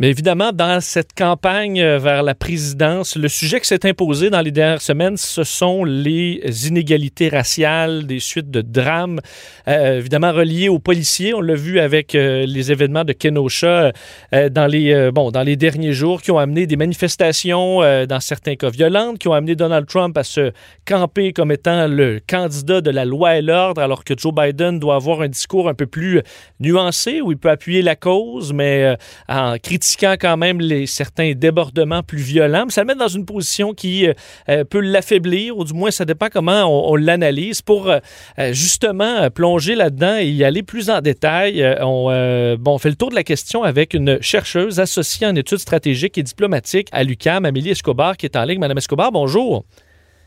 Mais évidemment, dans cette campagne euh, vers la présidence, le sujet qui s'est imposé dans les dernières semaines, ce sont les inégalités raciales, des suites de drames, euh, évidemment reliées aux policiers. On l'a vu avec euh, les événements de Kenosha dans, les, bon, dans les derniers jours qui ont amené des manifestations, dans certains cas violentes, qui ont amené Donald Trump à se camper comme étant le candidat de la loi et l'ordre, alors que Joe Biden doit avoir un discours un peu plus nuancé, où il peut appuyer la cause, mais en critiquant quand même les, certains débordements plus violents. Mais ça le met dans une position qui euh, euh, peut l'affaiblir, ou du moins ça dépend comment on, l'analyse, pour euh, justement plonger là-dedans et y aller plus en détail. on, bon, on fait le tour de la question avec une chercheuse associée en études stratégiques et diplomatiques à l'UCAM, Amélie Escobar, qui est en ligne. Madame Escobar, bonjour.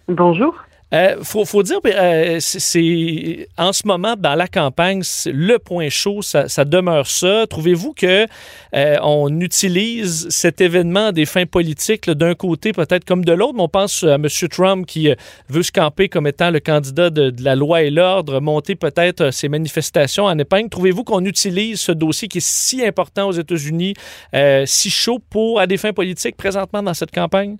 Bonjour. Euh, faut, dire, euh, c'est en ce moment dans la campagne, le point chaud, ça, demeure ça. Trouvez-vous que euh, on utilise cet événement à des fins politiques d'un côté peut-être comme de l'autre? On pense à M. Trump qui veut se camper comme étant le candidat de, la loi et l'ordre, monter peut-être ses manifestations en épingle. Trouvez-vous qu'on utilise ce dossier qui est si important aux États-Unis, si chaud pour à des fins politiques présentement dans cette campagne?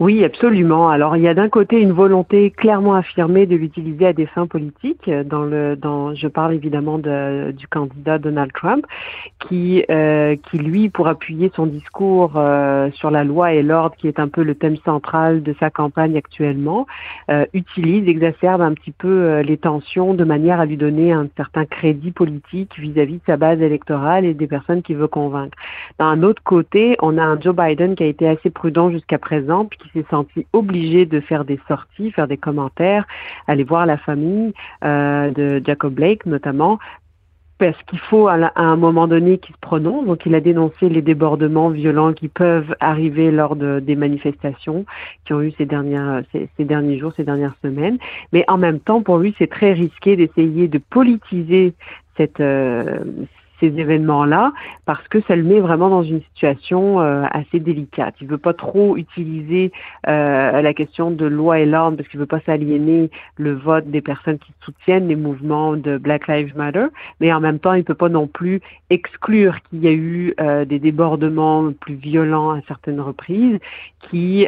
Oui, absolument. Alors il y a d'un côté une volonté clairement affirmée de l'utiliser à des fins politiques. Dans le, dans, je parle évidemment de, du candidat Donald Trump, qui, euh, qui lui, pour appuyer son discours euh, sur la loi et l'ordre, qui est un peu le thème central de sa campagne actuellement, euh, utilise, exacerbe un petit peu euh, les tensions de manière à lui donner un certain crédit politique vis-à-vis -vis de sa base électorale et des personnes qu'il veut convaincre. D'un autre côté, on a un Joe Biden qui a été assez prudent jusqu'à présent qui s'est senti obligé de faire des sorties, faire des commentaires, aller voir la famille euh, de Jacob Blake notamment, parce qu'il faut à, un moment donné qu'il se prononce. Donc, il a dénoncé les débordements violents qui peuvent arriver lors de, des manifestations qui ont eu ces, ces, derniers jours, ces dernières semaines. Mais en même temps, pour lui, c'est très risqué d'essayer de politiser cette, euh, ces événements-là parce que ça le met vraiment dans une situation euh, assez délicate. Il veut pas trop utiliser euh, la question de loi et l'ordre parce qu'il veut pas s'aliéner le vote des personnes qui soutiennent les mouvements de Black Lives Matter, mais en même temps, il peut pas non plus exclure qu'il y a eu euh, des débordements plus violents à certaines reprises qui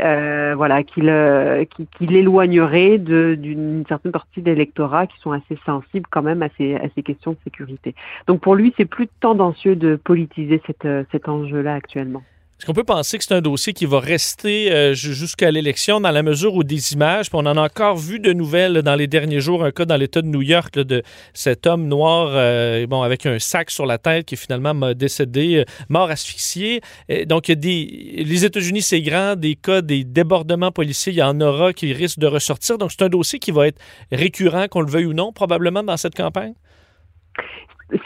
voilà qui le qui, qui l'éloignerait d'une certaine partie de l'électorat qui sont assez sensibles quand même à ces à ces questions de sécurité. Donc pour lui, c'est plus tendancieux de politiser euh, cet enjeu-là actuellement. Est-ce qu'on peut penser que c'est un dossier qui va rester euh, jusqu'à l'élection dans la mesure où des images, puis on en a encore vu de nouvelles dans les derniers jours, un cas dans l'État de New York de cet homme noir euh, bon, avec un sac sur la tête qui est finalement décédé, mort asphyxié. donc, il y a des, les États-Unis, c'est grand, des cas, des débordements policiers, il y en aura qui risquent de ressortir. Donc, c'est un dossier qui va être récurrent, qu'on le veuille ou non, probablement dans cette campagne?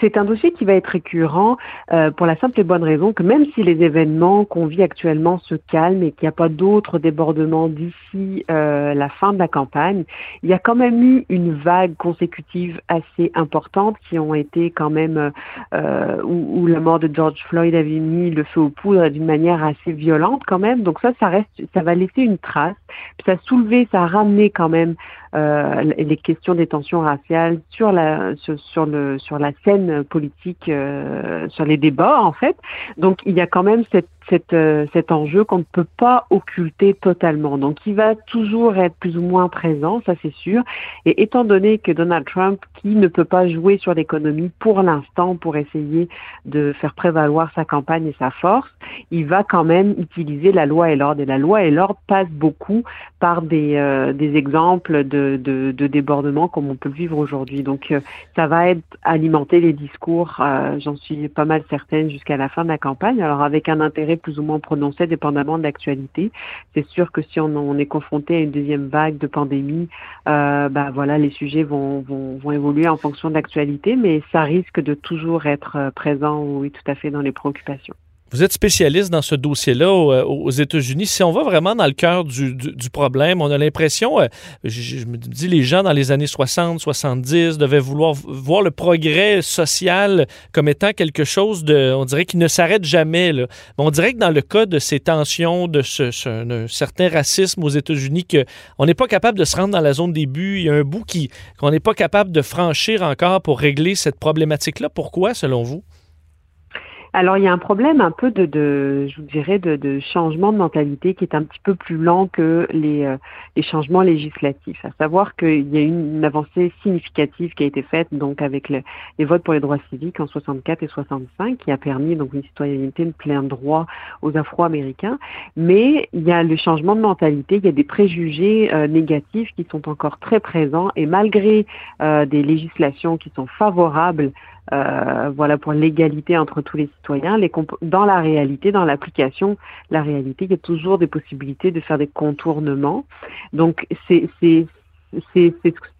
C'est un dossier qui va être récurrent euh, pour la simple et bonne raison que même si les événements qu'on vit actuellement se calment et qu'il n'y a pas d'autres débordements d'ici euh, la fin de la campagne, il y a quand même eu une vague consécutive assez importante qui ont été quand même euh, où, où, la mort de George Floyd avait mis le feu aux poudres d'une manière assez violente quand même. Donc ça, ça reste, ça va laisser une trace. Puis ça a soulevé, ça a ramené quand même euh, les questions des tensions raciales sur la sur, sur le sur la scène politique, euh, sur les débats en fait. Donc il y a quand même cette euh, cet enjeu qu'on ne peut pas occulter totalement. Donc, il va toujours être plus ou moins présent, ça c'est sûr. Et étant donné que Donald Trump, qui ne peut pas jouer sur l'économie pour l'instant pour essayer de faire prévaloir sa campagne et sa force, il va quand même utiliser la loi et l'ordre. Et la loi et l'ordre passent beaucoup par des, euh, des exemples de, de, de débordements comme on peut le vivre aujourd'hui. Donc, euh, ça va être alimenter les discours, j'en suis pas mal certaine, jusqu'à la fin de la campagne. Alors, avec un intérêt plus ou moins prononcé dépendamment de l'actualité. C'est sûr que si on, est confronté à une deuxième vague de pandémie, euh, bah voilà, les sujets vont, vont, vont évoluer en fonction de l'actualité, mais ça risque de toujours être euh, présent, oui, tout à fait, dans les préoccupations. Vous êtes spécialiste dans ce dossier-là euh, aux, États-Unis. Si on va vraiment dans le cœur du, problème, on a l'impression, euh, je, me dis, les gens dans les années 60, 70 devaient vouloir voir le progrès social comme étant quelque chose de, on dirait, qui ne s'arrête jamais. On dirait que dans le cas de ces tensions, de ce, ce certain racisme aux États-Unis, qu'on n'est pas capable de se rendre dans la zone des buts. Il y a un bout qu'on n'est pas capable de franchir encore pour régler cette problématique-là. Pourquoi, selon vous? Alors il y a un problème un peu de, de je vous dirais, de, de, changement de mentalité qui est un petit peu plus lent que les, euh, les changements législatifs. À savoir qu'il y a une, avancée significative qui a été faite donc avec les votes pour les droits civiques en 64 et 65, qui a permis donc une citoyenneté de plein droit aux Afro-Américains. Mais il y a le changement de mentalité, il y a des préjugés euh, négatifs qui sont encore très présents et malgré euh, des législations qui sont favorables euh, voilà pour l'égalité entre tous les citoyens. Les dans la réalité, dans l'application, la réalité, il y a toujours des possibilités de faire des contournements. Donc c'est ces,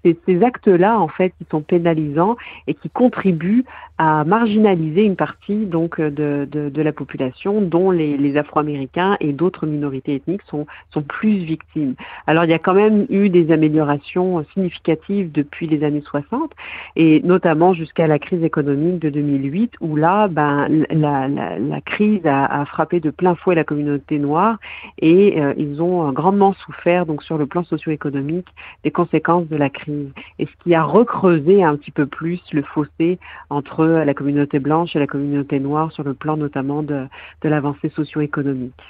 ces, actes-là, en fait, qui sont pénalisants et qui contribuent à marginaliser une partie donc de, de, de la population, dont les, les Afro-Américains et d'autres minorités ethniques sont, sont plus victimes. Alors, il y a quand même eu des améliorations significatives depuis les années 60, et notamment jusqu'à la crise économique de 2008, où là, ben, la, la, la crise a, a, frappé de plein fouet la communauté noire, et euh, ils ont grandement souffert donc sur le plan socio-économique des conséquences de la crise et ce qui a recreusé un petit peu plus le fossé entre la communauté blanche et la communauté noire sur le plan notamment de, de l'avancée socio-économique.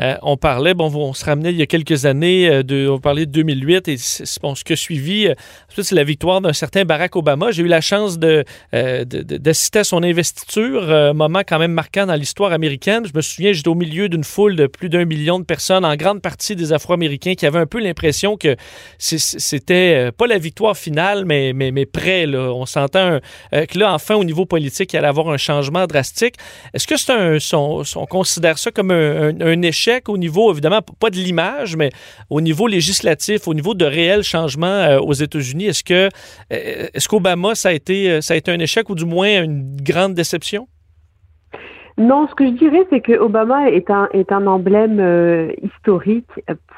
Euh, on parlait, bon, on se ramenait il y a quelques années, euh, de, on parlait de 2008 et bon, ce que suivi, euh, c'est la victoire d'un certain Barack Obama. J'ai eu la chance de, d'assister à son investiture, moment quand même marquant dans l'histoire américaine. Je me souviens, j'étais au milieu d'une foule de plus d'un million de personnes, en grande partie des Afro-Américains, qui avaient un peu l'impression que c'était pas la victoire finale, mais, mais, mais près. On sentait que là, enfin, au niveau politique, il allait avoir un changement drastique. Est-ce que c'est un, on, considère ça comme un échec? Au niveau, évidemment, pas de l'image, mais au niveau législatif, au niveau de réels changements euh, aux États-Unis. Est-ce que euh, est-ce qu'Obama, ça a été euh, ça a été un échec ou du moins une grande déception? Non, ce que je dirais, c'est que Obama est un est un emblème euh, historique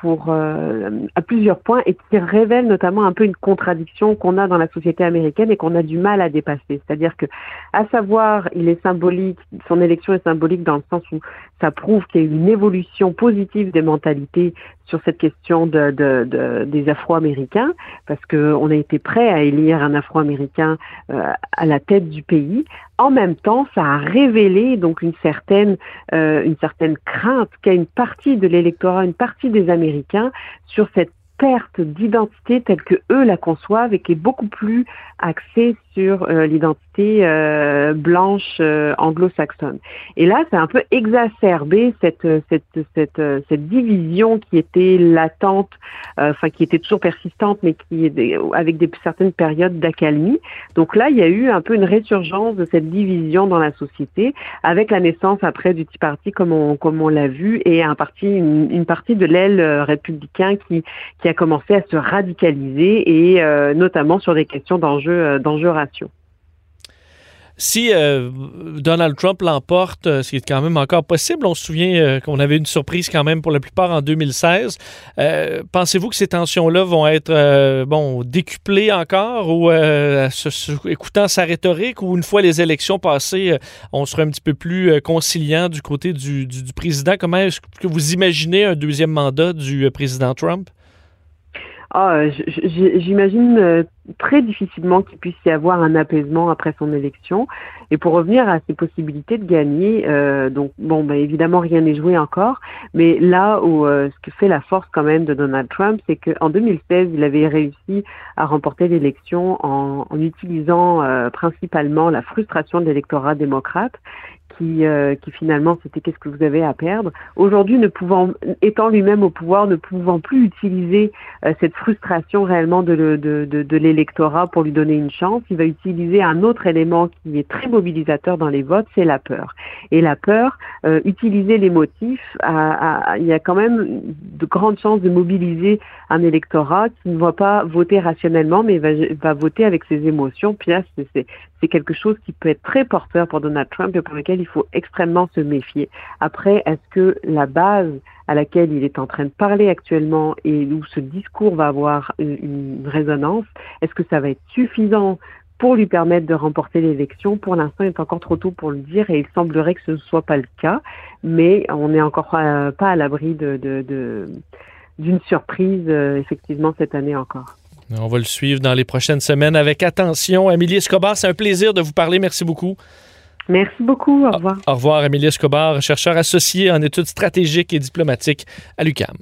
pour euh, à plusieurs points et qui révèle notamment un peu une contradiction qu'on a dans la société américaine et qu'on a du mal à dépasser. C'est-à-dire que, à savoir, il est symbolique, son élection est symbolique dans le sens où ça prouve qu'il y a une évolution positive des mentalités sur cette question de, de, de des Afro-Américains, parce qu'on a été prêt à élire un Afro-Américain euh, à la tête du pays. En même temps, ça a révélé donc une certaine euh, une certaine crainte qu'a une partie de l'électorat, une partie des Américains sur cette perte d'identité telle que eux la conçoivent et qui est beaucoup plus axée sur euh, l'identité euh, blanche euh, anglo-saxonne. Et là, c'est un peu exacerbé cette cette cette cette division qui était latente, enfin qui était toujours persistante, mais qui avec des certaines périodes d'accalmie. Donc là, il y a eu un peu une résurgence de cette division dans la société, avec la naissance après du Tea Party, comme on comme on l'a vu, et un parti une, une partie de l'aile républicain qui qui a commencé à se radicaliser et notamment sur des questions d'enjeux d'enjeux si euh, Donald Trump l'emporte, euh, ce qui est quand même encore possible, on se souvient euh, qu'on avait une surprise quand même pour la plupart en 2016. Pensez-vous que ces tensions-là vont être bon décuplées encore ou écoutant sa rhétorique ou une fois les élections passées, on sera un petit peu plus conciliant du côté du, du président? Comment est-ce que vous imaginez un deuxième mandat du président Trump? Ah, j'imagine euh, très difficilement qu'il puisse y avoir un apaisement après son élection. Et pour revenir à ses possibilités de gagner, euh, donc bon, bah, évidemment rien n'est joué encore, mais là où euh, ce que fait la force quand même de Donald Trump, c'est qu'en 2016, il avait réussi à remporter l'élection en, en, utilisant principalement la frustration de l'électorat démocrate qui, euh, qui finalement c'était qu'est-ce que vous avez à perdre. Aujourd'hui, ne pouvant, étant lui-même au pouvoir, ne pouvant plus utiliser euh, cette frustration réellement de, de, de, de l'électorat pour lui donner une chance, il va utiliser un autre élément qui est très mobilisateur dans les votes, c'est la peur. Et la peur, euh, utiliser les motifs, il y a quand même de grandes chances de mobiliser un électorat qui ne va pas voter rationnellement, mais va, va voter avec ses émotions. Puis là, c'est quelque chose qui peut être très porteur pour Donald Trump et pour lequel il faut extrêmement se méfier. Après, est-ce que la base à laquelle il est en train de parler actuellement et où ce discours va avoir une, résonance, est-ce que ça va être suffisant pour lui permettre de remporter l'élection? Pour l'instant, il est encore trop tôt pour le dire et il semblerait que ce ne soit pas le cas, mais on n'est encore pas à l'abri d'une surprise, euh, effectivement, cette année encore. On va le suivre dans les prochaines semaines avec attention. Amélie Escobar, c'est un plaisir de vous parler. Merci beaucoup. Merci beaucoup. Au revoir. Au revoir, Émilie Escobar, chercheur associé en études stratégiques et diplomatiques à l'UCAM.